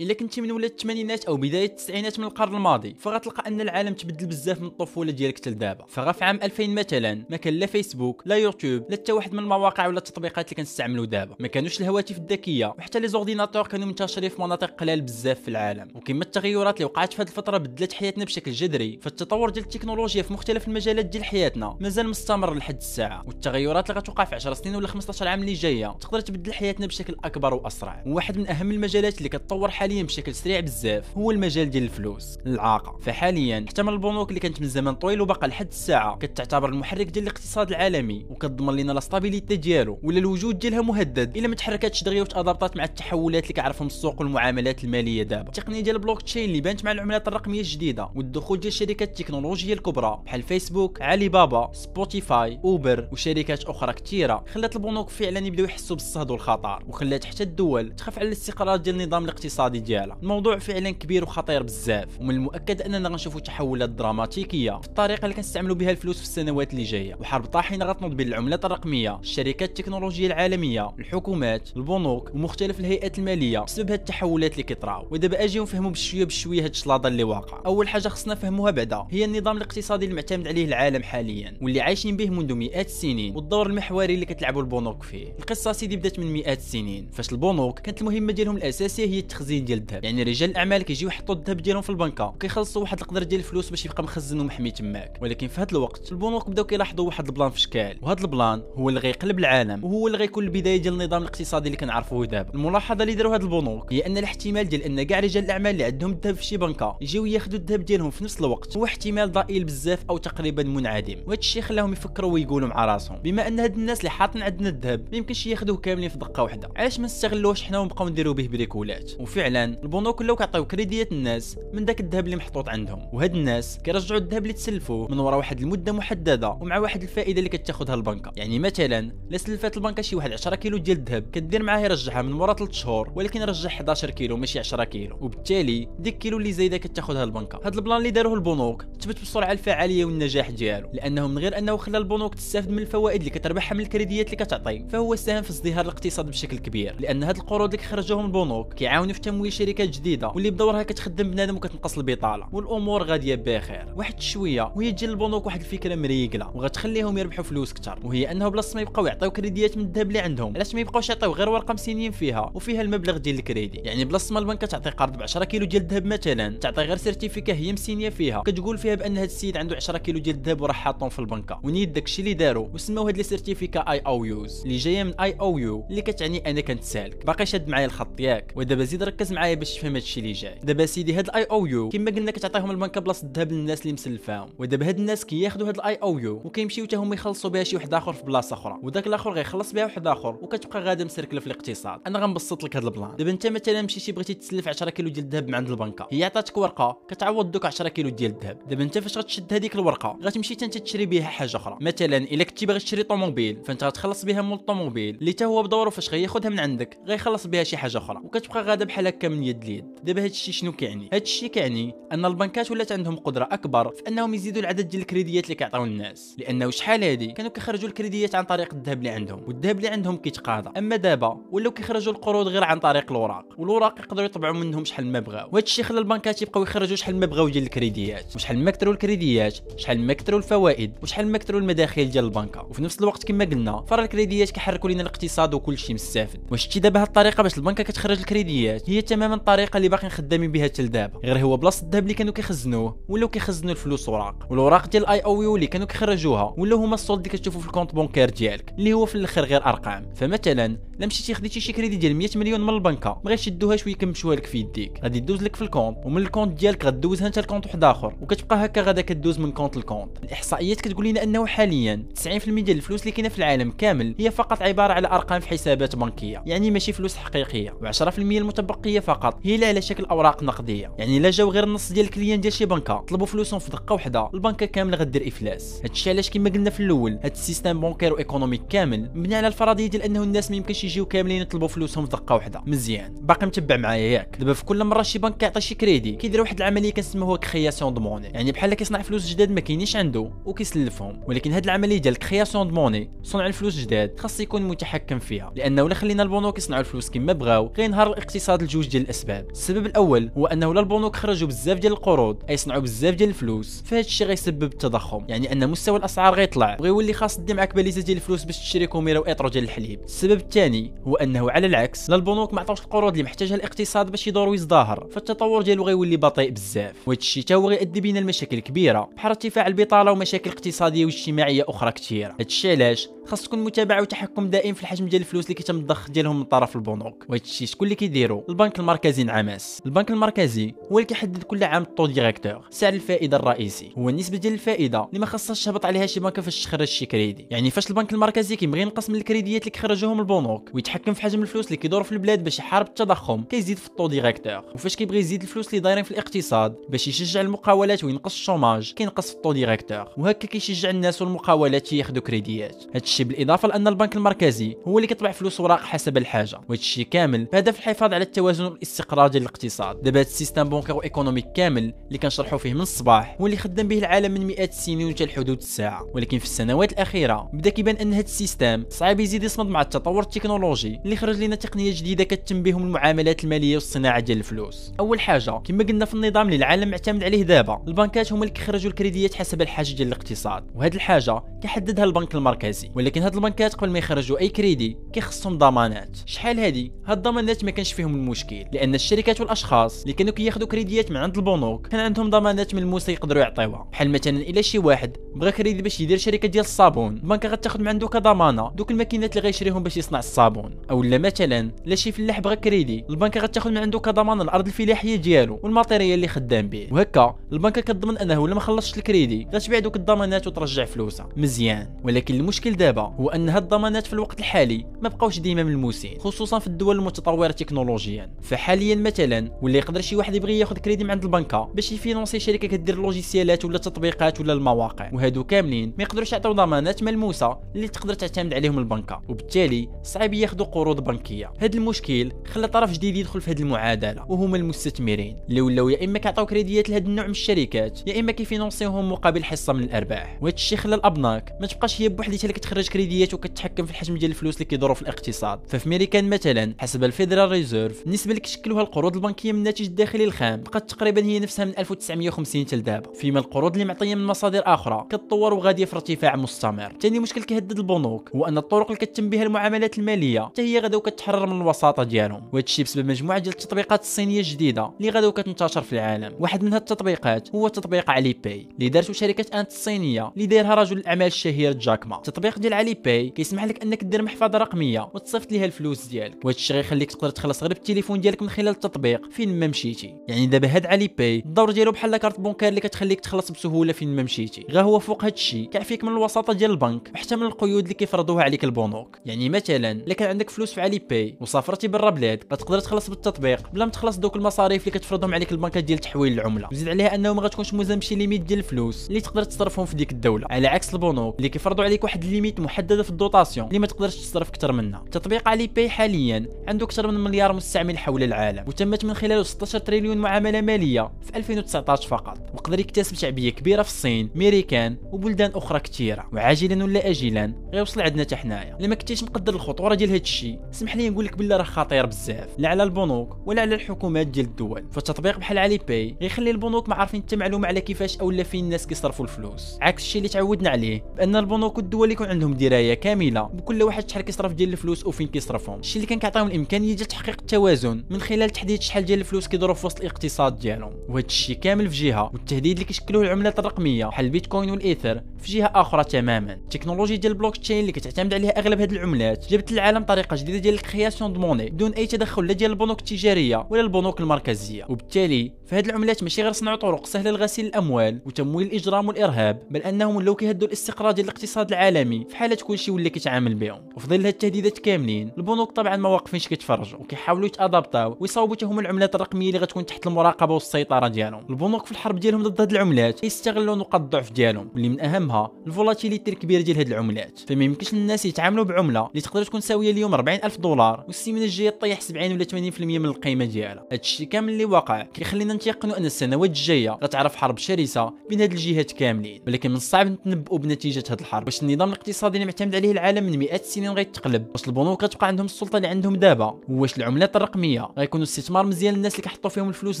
إلا كنتي من ولاد الثمانينات أو بداية التسعينات من القرن الماضي فغتلقى أن العالم تبدل بزاف من الطفولة ديالك حتى لدابا. فغا في عام 2000 مثلا ما كان لا فيسبوك لا يوتيوب لا حتى واحد من المواقع ولا التطبيقات اللي كنستعملوا دابا. ما كانوش الهواتف الذكية وحتى les ordinateurs كانوا منتشرين في مناطق قلال بزاف في العالم. وكما التغيرات اللي وقعت في هذه الفترة بدلت حياتنا بشكل جذري. فالتطور ديال التكنولوجيا في مختلف المجالات ديال حياتنا مازال مستمر لحد الساعة. والتغيرات اللي غتوقع في 10 سنين ولا 15 عام اللي جاية تقدر تبدل حياتنا بشكل أكبر وأسرع. وواحد من أهم المجالات اللي كتطور حاليا بشكل سريع بزاف هو المجال ديال الفلوس العاقة. فحاليا حتى من البنوك اللي كانت من زمان طويل وباقا لحد الساعة. كتعتبر المحرك ديال الاقتصاد العالمي وكتضمن لنا la stabilité ديالو ولا الوجود ديالها مهدد. إلا ما تحركاتش دغيا وتادابطات مع التحولات اللي كيعرفهم السوق والمعاملات المالية دابا. التقنية ديال البلوك تشين اللي بانت مع العملات الرقمية الجديدة والدخول ديال الشركات التكنولوجيه الكبرى بحال فيسبوك علي بابا سبوتيفاي أوبر وشركات أخرى كثيره خلات البنوك فعلا يبداو يحسوا بالصهد والخطر وخلات حتى الدول تخاف على الاستقرار ديال النظام الاقتصادي ديالها الموضوع فعلا كبير وخطير بزاف ومن المؤكد أننا غنشوفوا تحولات دراماتيكية في الطريقة اللي كنستعملوا بها الفلوس في السنوات اللي جاية. وحرب طاحنة غتنوض بين العملات الرقمية الشركات التكنولوجية العالمية الحكومات البنوك ومختلف الهيئات المالية بسبب هاد التحولات اللي كيطراو. ودابا أجيو نفهموا بشوية بشوية هاد الشلاضة اللي واقع أول حاجة خصنا نفهموها بعدا هي النظام الاقتصادي اللي معتمد عليه العالم حاليا واللي عايشين به منذ مئات السنين والدور المحوري اللي كتلعبوا البنوك فيه. القصة سيدي بدات من مئات السنين فاش البنوك كانت المهمة ديالهم الأساسية هي التخزين ديال الذهب. يعني رجال الأعمال كيجيو يحطوا الذهب ديالهم في البنكة. وكيخلصوا واحد القدر ديال الفلوس باش يبقى مخزن ومحمي تماك. ولكن في هذا الوقت البنوك بداو كيلاحظوا واحد ال plan فشكل. وهذا ال plan هو اللي غيقلب العالم. وهو اللي غيكون البداية ديال النظام الاقتصادي اللي كنعرفوه دابا. الملاحظة اللي داروا هاد البنوك هي أن الاحتمال ديال أن كاع رجال الأعمال اللي عندهم الذهب في شي بنكة يجيو ياخذوا الذهب ديالهم في نفس الوقت. هو احتمال ضئيل بزاف أو تقريبا منعدم. وهذا الشيء خلاهم يفكروا ويقولوا مع راسهم. بما أن هاد الناس اللي حاطين عندنا الذهب ما يمكنش ياخذوه كاملين في دقة واحدة. علاش ما نستغلوش حنا ونبقاو نديروا به بريكولات؟ وفعلا البنوك ولاو كيعطيو كريديات الناس من داك الذهب اللي محطوط عندهم. وهاد الناس كيرجعوا الذهب اللي تسلفوه من وراء واحد المدة محددة ومع واحد الفائدة اللي كتاخذها البنكة. يعني مثلا لا سلفات البنكة شي واحد 10 كيلو ديال الذهب كدير معاه يرجعها من وراء 3 شهور ولكن رجع 11 كيلو ماشي 10 كيلو. وبالتالي ديك كيلو اللي زايدة كتاخذها البنكة. هاد ال plan اللي داروه البنوك تثبت بالسرعه الفعاليه والنجاح ديالو. لأنه من غير أنه خلى البنوك تستافد من الفوائد اللي كتربحها من الكريديات اللي كتعطي فهو ساهم في ازدهار الاقتصاد بشكل كبير. لأن هاد القروض اللي كيخرجوهم البنوك كيعاونوا في تمويل شركات جديدة واللي بدورها كتخدم بنادم وكتنقص البطالة. والأمور غادية بخير. واحد شوية وهي تجي للبنوك واحد الفكرة مريقلة وغتخليهم يربحوا فلوس كثر وهي انه بلاصه ما يبقاو يعطيو كريديات من الذهب اللي عندهم. علاش ما يبقاوش يعطيو غير ورقة مسينين فيها وفيها المبلغ ديال الكريدي. يعني بلاصه ما البنكه تعطي قرض ب 10 كيلو ديال الذهب مثلا تعطي غير certificat هي مسينيه فيها. كتقول فيها بأن هذا السيد عنده 10 كيلو ديال الذهب وراه حاطهم في البنكة. ونيت داكشي اللي داروا وسماو هاد les certificats IOUs اللي جاية من IOU اللي كتعني أنا كنتسالك باقي شاد معايا الخط ياك. ودابا زيد ركز معايا باش تفهم هادشي اللي جاي. دابا سيدي هاد ال IOU كما قلنا كتعطيهم البنكه بلاصه الذهب للناس اللي مسلفاهم. ودابا هاد الناس كياخذوا هاد ال IOU وكيمشيو حتى هما يخلصوا بها شي واحد آخر في بلاصة أخرى. وداك الآخر غيخلص بها واحد آخر وكتبقى غاده مسركلة في الاقتصاد. أنا غنبسط لك هاد ال plan. دابا انت مثلا مشيتي بغيتي تسلف 10 كيلو ديال الذهب من عند البنكه هي عطاتك ورقة كتعوض دوك 10 كيلو ديال الذهب. دابا انت فاش غتشد هذيك الورقة غتمشي انت تشري بها حاجة أخرى. مثلا إلا كنتي باغي تشري طوموبيل فأنت غتخلص بها مول الطوموبيل. اللي حتى هو بدورو فاش غياخذها من عندك غيخلص بها شي حاجة أخرى. وكتبقى غاده بحال هكا من يد ليد دابا هاد الشيء شنو كيعني؟ هاد الشيء كيعني أن البنكات ولات عندهم قدرة أكبر في أنهم يزيدوا العدد ديال الكريديات اللي كيعطيو الناس لأنه شحال هادي؟ كانوا كيخرجوا الكريديات عن طريق الذهب اللي عندهم والذهب اللي عندهم كيتقاضى. أما دابا ولاو كيخرجوا القروض غير عن طريق الوراق والوراق يقدروا يطبعوا منهم شحال ما بغاو. وهذا الشيء خلى البنكات يبقاو يخرجوا شحال ما بغاو ديال الكريديات. وشحال ما كثروا الكريديات شحال ما كثروا الفوائد وشحال ما كثروا المداخيل ديال البنكة. وفي نفس الوقت كما قلنا فرا الكريديات كيحركوا لنا الاقتصاد وكل شيء مستافد واش شتي دابا هاد الطريقة باش البنكة كتخرج الكريديات؟ هي تماما الطريقة اللي باقيين خدامين بها حتى لدابا. غير هو بلاصة الذهب اللي كانوا كيخزنوه ولاو كيخزنوا الفلوس وراق. والاوراق ديال ال IOU اللي كانوا كيخرجوها ولاو هما ال solde اللي كتشوفوا في ال compte bancaire ديالك اللي هو في الآخر غير أرقام. فمثلا لا مشيتي خديتي شي كريدي ديال 100 مليون من البنكة ما يشدوهاش ويكمشوها لك في يديك. غادي دوز لك في ال compte ومن ال compte ديالك غدوزها انت ل compte واحد آخر وكتبقى هكا غادا كدوز من compte ل compte. الإحصائيات كتقول لنا أنه حاليا 90% ديال الفلوس اللي كاينة في العالم كامل هي فقط عبارة على أرقام في حسابات بنكية يعني ماشي فلوس حقيقية. و10% المتبقية فقط هي اللي على شكل أوراق نقدية. يعني الا جاو غير النص ديال ال clients ديال شي بنكة. طلبوا فلوسهم في دقة واحدة البنكة كاملة غدير إفلاس. هادشي علاش كما قلنا في الأول هاد ال système bancaire و économique كامل مبني على الفرضية ديال أنه الناس ما يمكنش يجيو كاملين يطلبوا فلوسهم في دقة واحدة مزيان. باقي متبع معايا ياك. دابا في كل مرة شي بنك كيعطي شي كريدي كيدير واحد العملية كنسموها création de monnaie يعني بحال كيصنع فلوس جداد ما كاينينش عنده وكيسلفهم ولكن هاد العملية ديال création de monnaie صنع الفلوس جداد خاص يكون متحكم فيها. لأنه إلا خلينا البنوك يصنعوا الفلوس كما بغاو غينهار الاقتصاد لجوج ديال الأسباب. السبب الأول هو أنه لا البنوك خرجوا بزاف ديال القروض اي صنعوا بزاف ديال الفلوس. فهاد الشيء غيسبب التضخم. يعني أن مستوى الأسعار غيطلع. وغيولي خاصك تدي معاك باليزه ديال الفلوس باش تشري كوميرة واطرو ديال الحليب. السبب الثاني هو أنه على العكس لا البنوك ما عطاوش القروض اللي محتاجها الاقتصاد باش يدور ويزدهر فالتطور ديالو غيولي بطيء بزاف. وهذا الشيء تا هو غيؤدي بينا لمشاكل كبيرة. بحال ارتفاع البطالة ومشاكل اقتصادية واجتماعية أخرى كثيره هذا الشيء علاش؟ خاص تكون متابعه وتحكم دائم في الحجم ديال الفلوس اللي كيتم الضخ ديالهم من طرف البنوك. وهذا الشيء شكون اللي كيديروا البنك المركزي انعماس البنك المركزي هو اللي كيحدد كل عام ال taux directeur سعر الفائدة الرئيسي. هو النسبة ديال الفائدة اللي ما خاصهاش تهبط عليها شي بنك فاش تخرج شي كريدي. يعني فاش البنك المركزي كيبغي ينقص من الكريديات اللي كيخرجوهم البنوك ويتحكم في حجم الفلوس اللي كيدور في البلاد باش يحارب التضخم كيزيد في ال taux directeur. وفاش كيبغي يزيد الفلوس اللي دايرين في الاقتصاد باش يشجع المقاولات وينقص ال chômage كينقص في ال taux directeur. وهكا كيشجع الناس والمقاولات ياخذوا كريديات. هادشي بالإضافة لأن البنك المركزي هو اللي كيطبع فلوس وراق حسب الحاجة وهادشي كامل بهدف الحفاظ على التوازن والاستقرار ديال الاقتصاد. دابا هاد ال système bancaire و économique كامل اللي كنشرحوا فيه من الصباح هو اللي خدام به العالم من مئات السنين وحتى لحدود الساعة. ولكن في السنوات الأخيرة بدأ كيبان أن هاد ال système صعب يزيد يصمد مع التطور التكنولوجي اللي خرج لنا تقنية جديدة كتم بهم المعاملات المالية والصناعة ديال الفلوس. أول حاجة كما قلنا في النظام اللي العالم معتمد عليه دابا البنكات هما اللي كيخرجوا الكريديات حسب الحاجة ديال الاقتصاد. وهاد الحاجة كيحددها البنك المركزي. ولكن هاد البنكات قبل ما يخرجوا أي كريدي كيخصهم ضمانات. شحال هادي؟ هاد الضمانات ما كانش فيهم المشكل لأن الشركات والأشخاص اللي كانوا كياخذوا كريديات من عند البنوك كان عندهم ضمانات ملموسه يقدروا يعطيوها. بحال مثلا إلا شي واحد بغى كريدي باش يدير شركة ديال الصابون البنك غتاخذ من عنده كضمانة دوك الماكينات اللي غيشريهم باش يصنع الصابون. أو لا مثلا لا شي فلاح بغى كريدي البنك غتاخذ من عنده كضمانة الأرض الفلاحية ديالو وال matériel اللي خدام به. وهكا البنك كتضمن أنه إلا ما خلصش الكريدي غتبيع دوك الضمانات وترجع فلوسها. مزيان. ولكن المشكل دابا هو ان هاد الضمانات في الوقت الحالي ما بقاوش ديما ملموسين خصوصا في الدول المتطورة تكنولوجيا. فحاليا مثلا ولا يقدر شي واحد يبغي ياخذ كريدي من عند البنكة باش ي financer شركة كدير لوجيسيالات ولا تطبيقات ولا المواقع. وهادو كاملين ما يقدروش يعطيو ضمانات ملموسه اللي تقدر تعتمد عليهم البنكة. وبالتالي صعيب ياخذوا قروض بنكية. هاد المشكل خلى طرف جديد يدخل في هاد المعادلة وهما المستثمرين. اللي ولاو يا إما كيعطيو كريديات لهاد النوع من الشركات يا إما كيفينونسيوهم مقابل حصة من الأرباح. وهذا الشيء خلى الأبناك ما تبقاش هي بوحدها اللي كتخرج كريديات وكتحكم في الحجم ديال الفلوس اللي كيدوروا في الاقتصاد؟ ففي ميريكان مثلا حسب ال Federal Reserve النسبة اللي كتشكلوها القروض البنكية من الناتج الداخلي الخام بقات تقريبا هي نفسها من 1950 حتى لدابا. فيما القروض اللي معطية من مصادر آخرى كتطور وغاديه في ارتفاع مستمر. ثاني مشكل كيهدد البنوك هو أن الطرق اللي كتم بها المعاملات المالية حتى هي غادا وكتحرر من الوساطة ديالهم. وهذا الشيء بسبب مجموعة ديال التطبيقات الصينية الجديدة اللي غادا وكتنتشر في العالم. واحد من هاد التطبيقات هو تطبيق Alipay اللي دارته شركة Ant الصينية اللي دايرها رجل الأعمال الشهير جاك ما التطبيق ديال Alipay. كيسمح لك أنك دير محفظة رقمية وتصيفط ليها الفلوس ديالك. وهذا الشيء غيخليك تقدر تخلص غير بالتليفون ديالك من خلال التطبيق فين ما مشيتي. يعني دابا هاد Alipay الدور ديالو بحال carte bancaire اللي كتخليك تخلص بسهولة فين ما مشيتي. غير هو فوق هاد الشيء. كيعفيك من الوساطة ديال البنك وحتى من القيود اللي كيفرضوها عليك البنوك. يعني مثلا إلا كان عندك فلوس في Alipay وسافرتي برا بلاد غتقدر تخلص بالتطبيق بلا ما تخلص دوك المصاريف اللي كتفرضهم عليك البنكات ديال تحويل العملة. وزيد عليها انه ما غتكونش ملزم بشي limite ديال الفلوس اللي تقدر تصرفهم في ديك الدولة. على عكس البنوك اللي كيفرضوا عليك واحد ال limite محددة في ال dotation اللي ما تقدرش تصرف أكثر منها. تطبيق Alipay حاليا عنده أكثر من مليار مستعمل حول العالم وتمت من خلاله 16 تريليون معاملة مالية في 2019 فقط. وقدر يكتسب شعبية كبيرة في الصين ميريكان وبلدان أخرى كثيره وعاجلا ولا اجلا غيوصل عندنا حتى حنايا. إلا ما كنتيش مقدر الخطورة ديال هذا الشيء اسمح لي نقول لك بلي راه خطير بزاف. لا على البنوك ولا على الحكومات ديال الدول. فالتطبيق بحال Alipay غيخلي البنوك ما عارفين حتى معلومه على كيفاش أو لا فين الناس كيصرفوا الفلوس. عكس الشيء اللي تعودنا عليه بأن البنوك والدول يكون عندهم دراية كاملة. بكل واحد شحال كيصرف ديال الفلوس وفين كيصرفهم. الشيء اللي كان كيعطيهم الإمكانية ديال تحقيق التوازن من خلال تحديد شحال ديال الفلوس كيدوروا في وسط الاقتصاد ديالهم. وهذا الشيء كامل في جهة. والتهديد اللي كيشكلوه العملات الرقمية. بحال البيتكوين والإيثر. في جهة آخرى تماما. التكنولوجيا ديال البلوك تشين اللي كتعتمد عليها أغلب هذه العملات. جابت للعالم طريقة جديدة ديال ال création de monnaie. بدون أي تدخل لا ديال البنوك التجارية ولا البنوك المركزية. وبالتالي فهاد العملات ماشي غير صنعوا طرق سهلة لغسيل الأموال وتمويل الإجرام والإرهاب بل أنهم ولاو كيهدوا الاستقرار ديال الاقتصاد العالمي في حاله كلشي ولا كيتعامل بهم. وفي ظل هاد التهديدات كاملين. البنوك طبعا ما واقفينش كيتفرجوا. وكيحاولوا يتأدابطاو. ويصاوبوا حتى هما العملات الرقمية اللي غتكون تحت المراقبة والسيطرة ديالهم. البنوك في الحرب ديالهم ضد هاد العملات يستغلوا نقاط الضعف ديالهم. واللي من أهمها الفولاتيليتي الكبيرة ديال هاد العملات. فما يمكنش للناس يتعاملوا بعملة اللي تقدر تكون ساوية اليوم 40000 دولار. والسيمانه الجاية طيح 70 ولا 80% من القيمة ديالها. هادشي كامل اللي واقع كيخلينا نتيقنوا أن السنوات الجاية غتعرف حرب شرسة بين هاد الجهات كاملين. ولكن من الصعب نتنبؤوا بنتيجة هاد الحرب. واش النظام الاقتصادي الاقتصادي اللي معتمد عليه العالم من مئات السنين غيتقلب واش البنوك غتبقى عندهم السلطة اللي عندهم دابا. واش العملات الرقمية؟ غيكونوا استثمار مزيان للناس اللي كيحطوا فيهم الفلوس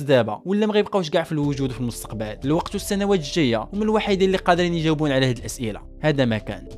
دابا. ولا ما غيبقاوش كاع في الوجود في المستقبل. الوقت والسنوات الجاية. هما الوحيدين اللي قادرين يجاوبون على هذه الأسئلة. هذا ما كان.